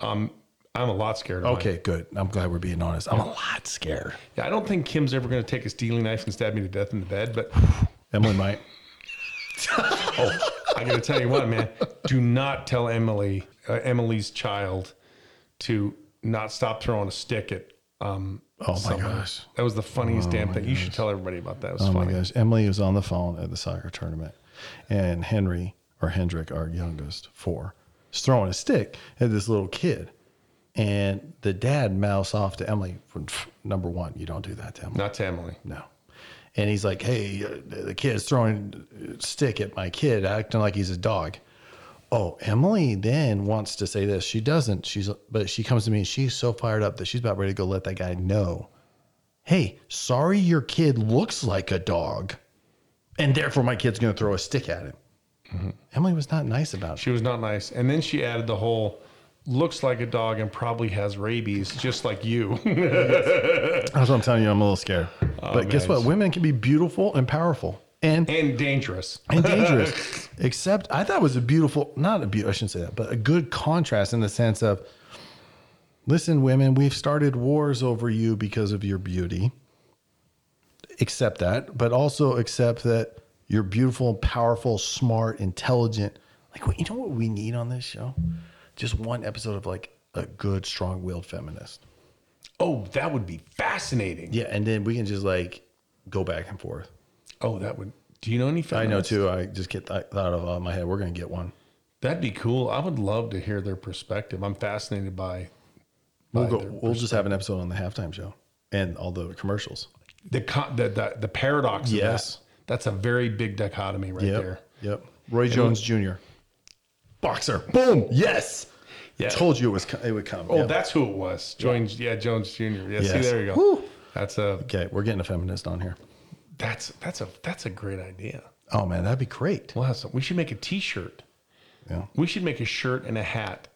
Speaker 3: Um, I'm a lot scared. Of mine.
Speaker 2: Okay, good. I'm glad we're being honest. I'm a lot scared.
Speaker 3: Yeah, I don't think Kim's ever going to take a stealing knife and stab me to death in the bed. But
Speaker 2: Emily might.
Speaker 3: Oh, I got to tell you what, man. Do not tell Emily, uh, Emily's child, to not stop throwing a stick at. Um,
Speaker 2: Oh my
Speaker 3: someone.
Speaker 2: gosh.
Speaker 3: that was the funniest damn thing. You should tell everybody about that. It was
Speaker 2: Oh
Speaker 3: funny.
Speaker 2: my gosh. Emily was on the phone at the soccer tournament, and Henry or Hendrick, our youngest, four, is throwing a stick at this little kid. And the dad mouths off to Emily, number one, you don't do that to Emily.
Speaker 3: Not to Emily.
Speaker 2: No. And he's like, hey, uh, the kid's throwing a stick at my kid, acting like he's a dog. Oh, Emily then wants to say this. She doesn't. She's, but she comes to me and she's so fired up that she's about ready to go let that guy know. Hey, sorry, your kid looks like a dog, and therefore my kid's going to throw a stick at him. Emily was not nice about it.
Speaker 3: She was not nice. And then she added the whole looks like a dog and probably has rabies, just like you.
Speaker 2: That's what I'm telling you. I'm a little scared. Oh, but guess what? Women can be beautiful and powerful, and
Speaker 3: and dangerous.
Speaker 2: and dangerous. Except I thought it was a beautiful, not a beautiful, I shouldn't say that, but a good contrast in the sense of, listen, women, we've started wars over you because of your beauty. Accept that, but also accept that you're beautiful, powerful, smart, intelligent. Like, what- you know what we need on this show? Just one episode of like a good, strong-willed feminist.
Speaker 3: Oh, that would be fascinating.
Speaker 2: Yeah, and then we can just like go back and forth.
Speaker 3: Oh, that would. Do you know any? Feminists?
Speaker 2: I know too. I just get th- thought of uh, my head. We're gonna get one.
Speaker 3: That'd be cool. I would love to hear their perspective. I'm fascinated by.
Speaker 2: We'll go. We'll just have an episode on the halftime show and all the commercials.
Speaker 3: the co- the the, the paradox. Of
Speaker 2: Yes.
Speaker 3: that. that's a very big dichotomy right
Speaker 2: Yep.
Speaker 3: there.
Speaker 2: Yep. Roy Jones Jr. Boxer. Boom. Yes.
Speaker 3: Yeah.
Speaker 2: Told you it was. It would come.
Speaker 3: Oh,
Speaker 2: Yep.
Speaker 3: that's who it was. Jones, yeah, Jones Jr. Yeah, see
Speaker 2: Yes.
Speaker 3: there you go. That's a
Speaker 2: okay. We're getting a feminist on here.
Speaker 3: that's that's a that's a great idea.
Speaker 2: Oh man, that'd be great.
Speaker 3: We'll have some. We should make a T-shirt.
Speaker 2: Yeah.
Speaker 3: We should make a shirt and a hat,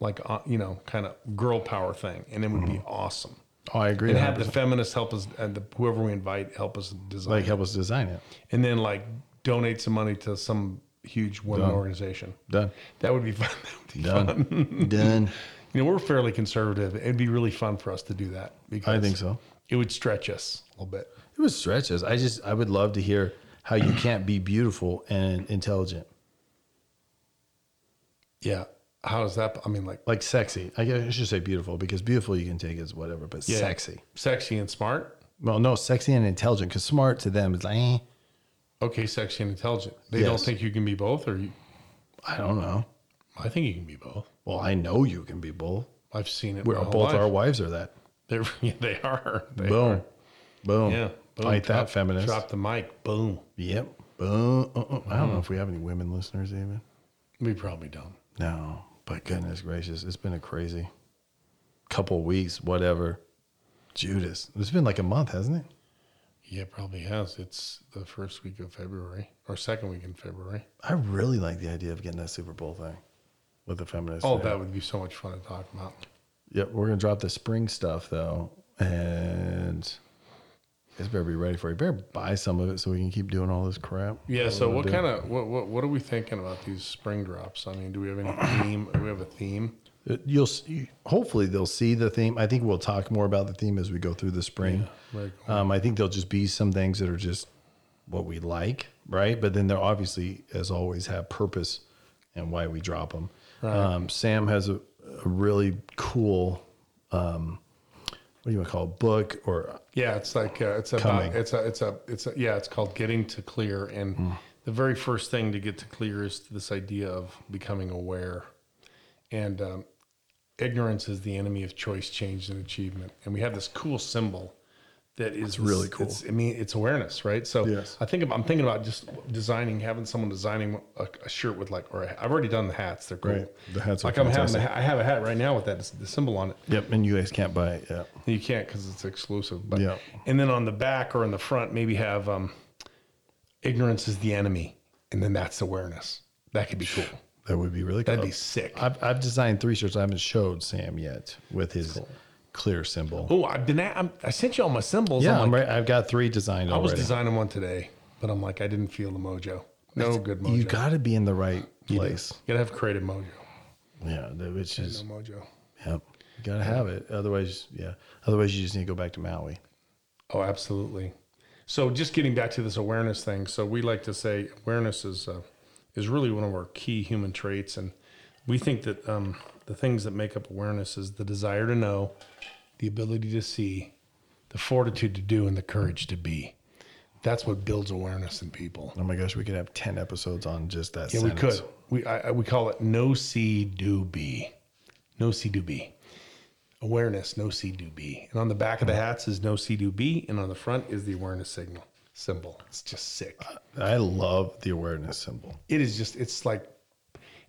Speaker 3: like uh, you know, kind of girl power thing, and it would be awesome.
Speaker 2: Oh, I agree.
Speaker 3: And have the
Speaker 2: 100%.
Speaker 3: feminists help us, and the, whoever we invite help us design,
Speaker 2: like
Speaker 3: it.
Speaker 2: help us design it.
Speaker 3: and then like donate some money to some huge women organization.
Speaker 2: Done.
Speaker 3: That would be fun. That would be fun.
Speaker 2: Done. Done.
Speaker 3: You know, we're fairly conservative. It'd be really fun for us to do that because
Speaker 2: I think so.
Speaker 3: It would stretch us a little bit.
Speaker 2: It would stretch us. I just. I would love to hear how you can't be beautiful and intelligent,
Speaker 3: Yeah. How does that? I mean, like
Speaker 2: like sexy. I guess I should say beautiful because beautiful you can take as whatever, but
Speaker 3: yeah,
Speaker 2: sexy.
Speaker 3: sexy and smart.
Speaker 2: Well, no, sexy and intelligent because smart to them is like, eh,
Speaker 3: Okay, sexy and intelligent. They don't think you can be both, or you,
Speaker 2: I don't know.
Speaker 3: I think you can be both.
Speaker 2: Well, I know you can be both.
Speaker 3: I've seen it.
Speaker 2: We're
Speaker 3: my
Speaker 2: both
Speaker 3: life.
Speaker 2: our wives are that.
Speaker 3: They're, yeah, they are. They
Speaker 2: Boom.
Speaker 3: are.
Speaker 2: Boom.
Speaker 3: Yeah. Boom.
Speaker 2: Like that feminist.
Speaker 3: Drop the mic. Boom.
Speaker 2: Yep. Boom. Uh-uh. I don't know if we have any women listeners even.
Speaker 3: We probably don't.
Speaker 2: No, but goodness gracious, it's been a crazy couple weeks, whatever. Judas. It's been like a month, hasn't it?
Speaker 3: Yeah, probably has. It's the first week of February or second week in February.
Speaker 2: I really like the idea of getting that Super Bowl thing with the feminists.
Speaker 3: Oh, that would be so much fun to talk about.
Speaker 2: Yep, we're gonna drop the spring stuff though, and it's better be ready for it. You better buy some of it so we can keep doing all this crap.
Speaker 3: Yeah. So what kind of what, what what are we thinking about these spring drops? I mean, do we have any theme? Do we have a theme?
Speaker 2: Do? You'll see, hopefully they'll see the theme. I think we'll talk more about the theme as we go through the spring.
Speaker 3: Very cool.
Speaker 2: Um, I think there'll just be some things that are just what we like, right? But then they'll obviously, as always, have purpose and why we drop them. Um, Sam has a, a really cool, um, what do you want to call it, book or
Speaker 3: Yeah, it's like uh, it's about
Speaker 2: Coming.
Speaker 3: it's a it's a it's a yeah, it's called getting to clear, and the very first thing to get to clear is this idea of becoming aware, and um, ignorance is the enemy of choice, change, and achievement. And we have this cool symbol that is
Speaker 2: really cool.
Speaker 3: It's, I mean, it's awareness, right? So
Speaker 2: Yes.
Speaker 3: I think about, I'm thinking about just designing, having someone designing a, a shirt with like, or a, I've already done the hats. They're cool.
Speaker 2: Right. The hats are
Speaker 3: like I'm having, the,
Speaker 2: fantastic.
Speaker 3: ha- I have a hat right now with that the symbol on it.
Speaker 2: Yep, and you guys can't buy it. Yeah.
Speaker 3: You can't because it's exclusive. But
Speaker 2: Yeah.
Speaker 3: and then on the back or in the front, maybe have um, ignorance is the enemy, and then that's awareness. That could be cool.
Speaker 2: That would be really cool.
Speaker 3: That'd be sick.
Speaker 2: I've, I've designed three shirts. I haven't showed Sam yet with his clear symbol.
Speaker 3: Oh, I've been. At, I'm, I sent you all my symbols.
Speaker 2: yeah,
Speaker 3: I'm
Speaker 2: I'm
Speaker 3: like,
Speaker 2: right. I've got three designed
Speaker 3: I was designing one today, but I'm like, I didn't feel the mojo. No good mojo.
Speaker 2: you got to be in the right
Speaker 3: You do.
Speaker 2: place.
Speaker 3: You gotta have creative mojo.
Speaker 2: Yeah, that- which
Speaker 3: No
Speaker 2: is
Speaker 3: mojo.
Speaker 2: yep. You got to have it. Otherwise, yeah. Otherwise, you just need to go back to Maui.
Speaker 3: Oh, absolutely. So just getting back to this awareness thing. So we like to say awareness is uh, is really one of our key human traits, and we think that um, the things that make up awareness is the desire to know, the ability to see, the fortitude to do, and the courage to be. That's what builds awareness in people.
Speaker 2: Oh my gosh, we could have ten episodes on just that.
Speaker 3: Yeah, we could. We I, I- we call it know see do be, know see do be. Awareness, know see do be. And on the back of the hats is know see do be, and on the front is the awareness signal symbol. It's just sick.
Speaker 2: I love the awareness symbol.
Speaker 3: It is just it's like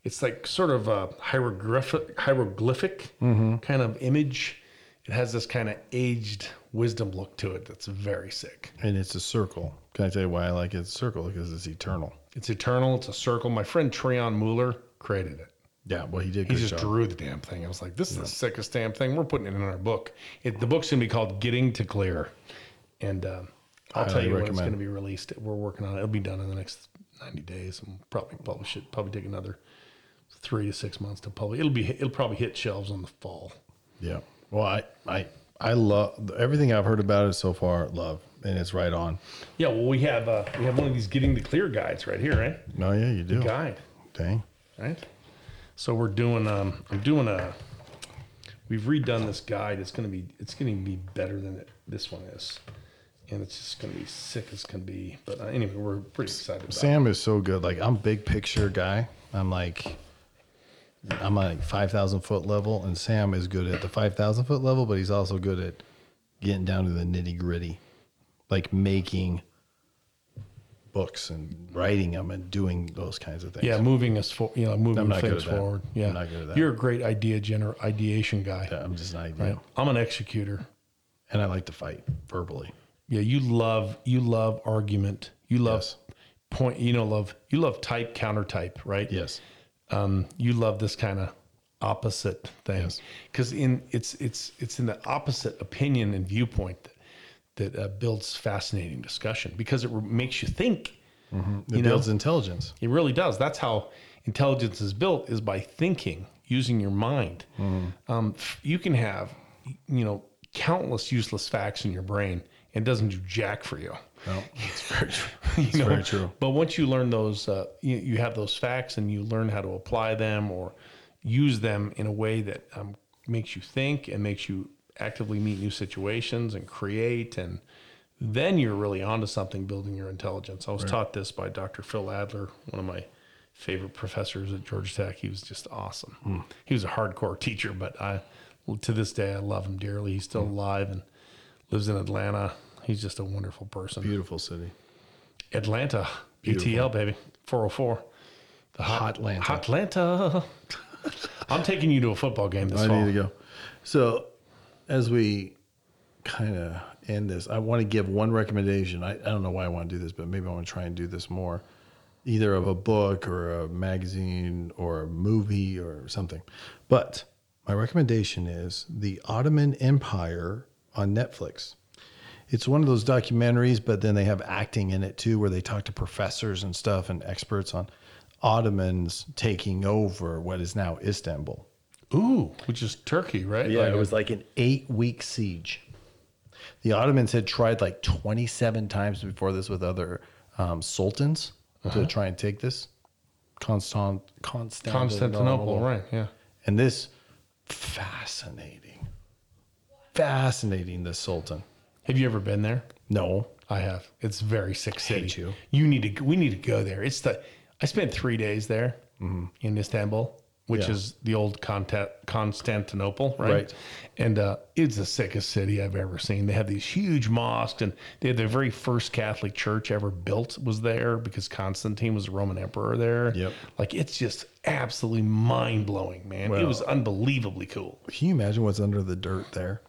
Speaker 3: it's like sort of a hieroglyphic hieroglyphic kind of image. It has this kind of aged wisdom look to it that's very sick.
Speaker 2: And it's a circle. Can I tell you why I like it? It's a circle because it's eternal.
Speaker 3: It's eternal. It's a circle. My friend Treon Mueller created it.
Speaker 2: Yeah, well, he did.
Speaker 3: He just
Speaker 2: job.
Speaker 3: drew the damn thing. I was like, this is the sickest damn thing. We're putting it in our book. It, the book's going to be called Getting to Clear. And um, I'll tell you when it's going to be released. We're working on it. It'll be done in the next 90 days and we'll probably publish it. Probably take another three to six months to publish. It'll be, it'll probably hit shelves in the fall.
Speaker 2: Yeah. Well, I, I, I love everything I've heard about it so far. Love, and it's right on.
Speaker 3: Yeah. Well, we have, uh, we have one of these Getting the Clear guides right here, right?
Speaker 2: No, yeah, you do.
Speaker 3: Guide.
Speaker 2: Dang.
Speaker 3: right? So we're doing um I'm doing a we've redone this guide. It's gonna be it's gonna be better than it, this one is. And it's just gonna be sick as can be. But uh, anyway, we're pretty excited about it.
Speaker 2: Sam is so good. Like I'm big picture guy. I'm like, I'm like five thousand foot level, and Sam is good at the five thousand foot level, but he's also good at getting down to the nitty gritty, like making books and writing them and doing those kinds of things.
Speaker 3: Yeah, moving us for you know, moving
Speaker 2: not
Speaker 3: things forward. Yeah.
Speaker 2: I'm not good at that.
Speaker 3: You're a great idea gener ideation guy.
Speaker 2: Yeah, I'm just an idea,
Speaker 3: Right. I'm an executor.
Speaker 2: and I like to fight verbally.
Speaker 3: Yeah, you love you love argument. You love
Speaker 2: Yes.
Speaker 3: point you know, love you love type counter type, right?
Speaker 2: Yes.
Speaker 3: um, you love this kind of opposite thing because in it's it's it's in the opposite opinion and viewpoint that that uh, builds fascinating discussion because it re- makes you think.
Speaker 2: It
Speaker 3: You know?
Speaker 2: builds intelligence.
Speaker 3: It really does. That's how intelligence is built is by thinking, using your mind. Um, f- you can have you know countless useless facts in your brain and it doesn't do jack for you.
Speaker 2: No, it's very true. It's very true.
Speaker 3: But once you learn those, uh, you, you have those facts and you learn how to apply them or use them in a way that um, makes you think and makes you actively meet new situations and create. And then you're really onto something building your intelligence. I was taught this by Dr. Phil Adler, one of my favorite professors at Georgia Tech. He was just awesome.
Speaker 2: Hmm.
Speaker 3: He was a hardcore teacher, but I, to this day, I love him dearly. He's still
Speaker 2: Hmm.
Speaker 3: alive and lives in Atlanta. He's just a wonderful person.
Speaker 2: Beautiful city.
Speaker 3: Atlanta, ATL baby, 404. The hot
Speaker 2: Hotlanta.
Speaker 3: Hotlanta. I'm taking you to a football game this
Speaker 2: I
Speaker 3: fall.
Speaker 2: need to go. So, as we kind of end this, I want to give one recommendation. I, I don't know why I want to do this, but maybe I want to try and do this more either of a book or a magazine or a movie or something. But my recommendation is The Ottoman Empire on Netflix. It's one of those documentaries, but then they have acting in it too, where they talk to professors and stuff and experts on Ottomans taking over what is now Istanbul.
Speaker 3: Ooh, which is Turkey, right?
Speaker 2: Yeah,
Speaker 3: Like
Speaker 2: it
Speaker 3: a-
Speaker 2: was like an eight week siege. The Ottomans had tried like 27 times before this with other um, sultans to try and take this. Constant, Constantinople,
Speaker 3: Constantinople, right? Yeah.
Speaker 2: And this fascinating. Fascinating, the Sultan.
Speaker 3: Have you ever been there?
Speaker 2: No.
Speaker 3: I have. It's very sick city.
Speaker 2: hate you.
Speaker 3: You need to. We need to go there. It's the. I spent three days there in Istanbul, which
Speaker 2: Mm-hmm. Yeah.
Speaker 3: is the old Constantinople, right?
Speaker 2: Right.
Speaker 3: And uh, it's the sickest city I've ever seen. They have these huge mosques, and they had the very first Catholic church ever built was there because Constantine was the Roman emperor there.
Speaker 2: Yep.
Speaker 3: Like it's just absolutely mind blowing, man. it was unbelievably cool.
Speaker 2: Can you imagine what's under the dirt there?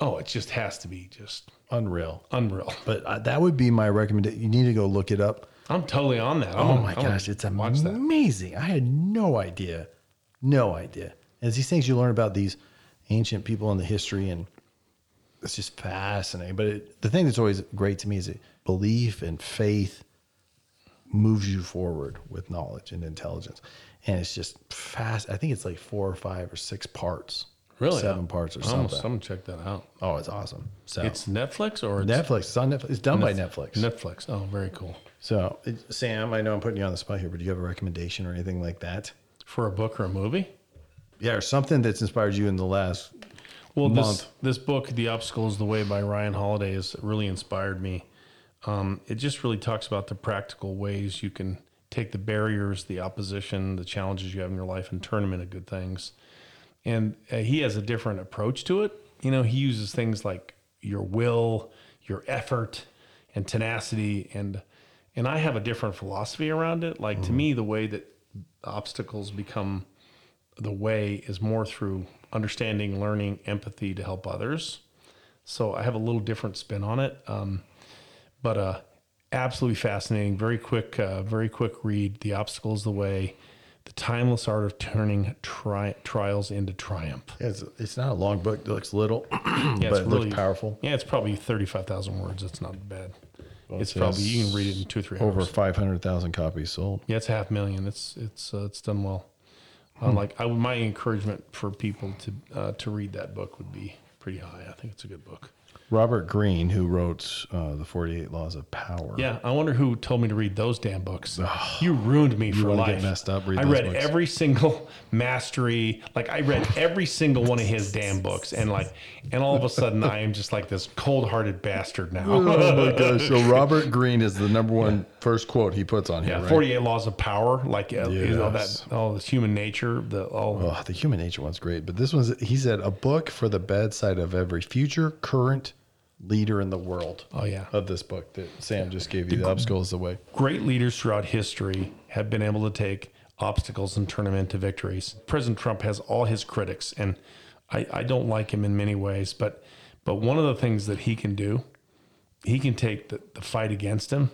Speaker 3: Oh, it just has to be just
Speaker 2: Unreal.
Speaker 3: unreal.
Speaker 2: But uh, that would be my recommendation. You need to go look it up.
Speaker 3: I'm totally on that.
Speaker 2: Oh my gosh, it's amazing. I had no idea. No idea. As these things you learn about these ancient people and the history, and it's just fascinating. But it, the thing that's always great to me is that belief and faith moves you forward with knowledge and intelligence. And it's just fast. I think it's like four or five or six parts.
Speaker 3: Really?
Speaker 2: Seven parts or
Speaker 3: I
Speaker 2: something.
Speaker 3: I'm gonna check that out.
Speaker 2: Oh, it's awesome. So
Speaker 3: It's Netflix or it's
Speaker 2: Netflix. It's on Netflix. It's done by Netflix.
Speaker 3: Netflix. Oh, very cool.
Speaker 2: So, it- Sam, I know I'm putting you on the spot here, but do you have a recommendation or anything like that?
Speaker 3: For a book or a movie?
Speaker 2: Yeah, or something that's inspired you in the last.
Speaker 3: Well, this
Speaker 2: Month.
Speaker 3: this book, "The Obstacle Is the Way" by Ryan Holiday, has really inspired me. Um, it just really talks about the practical ways you can take the barriers, the opposition, the challenges you have in your life, and turn them into good things. And uh, he has a different approach to it. You know, he uses things like your will, your effort, and tenacity, and and I have a different philosophy around it. Like to me, the way that obstacles become the way is more through understanding, learning, empathy to help others. So I have a little different spin on it, um, but uh, absolutely fascinating. Very quick, uh, very quick read. The obstacles the way. The timeless art of turning tri- trials into triumph.
Speaker 2: Yeah, it's, it's not a long book. It looks little,
Speaker 3: Yeah,
Speaker 2: but it looks powerful.
Speaker 3: Yeah, it's probably thirty-five thousand words. It's not bad. it's
Speaker 2: it
Speaker 3: probably you can read it in two or three
Speaker 2: Over 500,000 copies sold.
Speaker 3: Yeah, it's half million. It's it's uh, it's done well.
Speaker 2: Hmm.
Speaker 3: Uh, like I my encouragement for people to uh, to read that book would be pretty high. I think it's a good book.
Speaker 2: Robert Greene, who wrote uh, The 48 Laws of Power.
Speaker 3: Yeah, I wonder who told me to read those damn books. you ruined me for
Speaker 2: wanna
Speaker 3: life.
Speaker 2: get messed up, read
Speaker 3: I read
Speaker 2: books.
Speaker 3: every single mastery. Like I read every single one of his damn books, and like, and all of a sudden I am just like this cold-hearted bastard now.
Speaker 2: Oh my gosh. So Robert Greene is the number one first quote he puts on here,
Speaker 3: yeah,
Speaker 2: right?
Speaker 3: Forty-eight Laws of Power. Like uh, you know that all this human nature. The all.
Speaker 2: Oh, the human nature one's great, but this one's he said a book for the bedside of every future, current leader in the world.
Speaker 3: Oh, yeah.
Speaker 2: of this book that Sam just gave you. The obstacle is the way.
Speaker 3: great leaders throughout history have been able to take obstacles and turn them into victories. President Trump has all his critics, and I, I don't like him in many ways, but but one of the things that he can do, he can take the, the fight against him,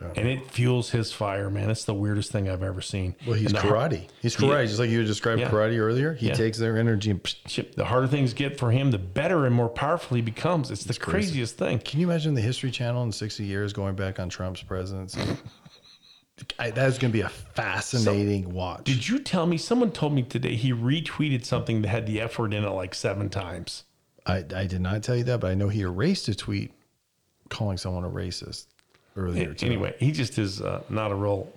Speaker 3: and it fuels his fire, man. It's the weirdest thing I've ever seen.
Speaker 2: Well, he's
Speaker 3: the
Speaker 2: karate. He's karate, just like you described
Speaker 3: Yeah.
Speaker 2: karate earlier. He
Speaker 3: Yeah.
Speaker 2: takes their energy and. psh,
Speaker 3: The harder things get for him, the better and more powerful he becomes. It's the craziest thing.
Speaker 2: Can you imagine the History Channel in 60 years going back on Trump's presidency? I, that's going to be a fascinating watch.
Speaker 3: Did you tell me someone told me today he retweeted something that had the F word in it like seven times?
Speaker 2: I, I did not tell you that, but I know he erased a tweet calling someone a racist earlier. today.
Speaker 3: anyway, he just is uh, not a real.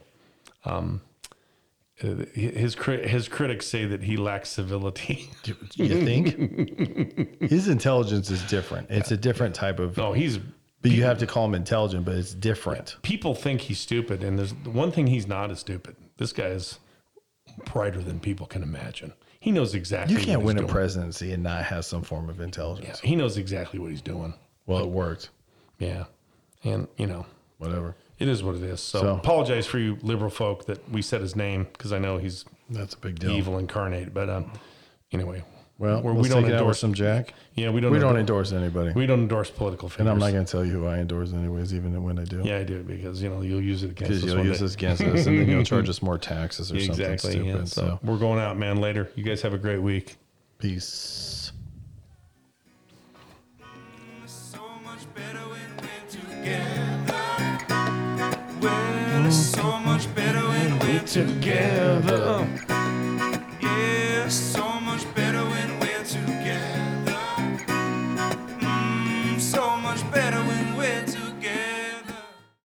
Speaker 3: Um, uh, his his critics say that he lacks civility.
Speaker 2: Do you think his intelligence is different? It's a different type of.
Speaker 3: no, he's
Speaker 2: But you have to call him intelligent, but it's different.
Speaker 3: people think he's stupid, and there's the one thing he's not is stupid. This guy is brighter than people can imagine. He knows exactly.
Speaker 2: You can't win a presidency and not have some form of
Speaker 3: Yeah,
Speaker 2: intelligence.
Speaker 3: he knows exactly what he's doing.
Speaker 2: Well, it worked.
Speaker 3: Yeah, and you know.
Speaker 2: Whatever.
Speaker 3: It is what it is. So,
Speaker 2: So-
Speaker 3: apologize for you liberal folk that we said his name because I know he's
Speaker 2: That's a big deal.
Speaker 3: evil incarnate. But um, anyway,
Speaker 2: Well,
Speaker 3: we're-
Speaker 2: let's
Speaker 3: we don't
Speaker 2: take it out with
Speaker 3: endorse
Speaker 2: some Jack.
Speaker 3: Yeah, we don't.
Speaker 2: We don't
Speaker 3: endorse,
Speaker 2: endorse anybody.
Speaker 3: we don't endorse political figures.
Speaker 2: and I'm not going to tell you who I endorse anyways, even when I do.
Speaker 3: Yeah, I do because you know you'll use it against us.
Speaker 2: Because
Speaker 3: us
Speaker 2: you'll
Speaker 3: one
Speaker 2: use
Speaker 3: day.
Speaker 2: this against us and then you'll charge us more taxes or
Speaker 3: exactly.
Speaker 2: something
Speaker 3: yeah.
Speaker 2: stupid.
Speaker 3: So,
Speaker 2: So,
Speaker 3: we're going out, man. Later. You guys have a great week.
Speaker 2: peace.
Speaker 1: so much better when we're together. Well, it's so much better when mm, we're together. Yeah, so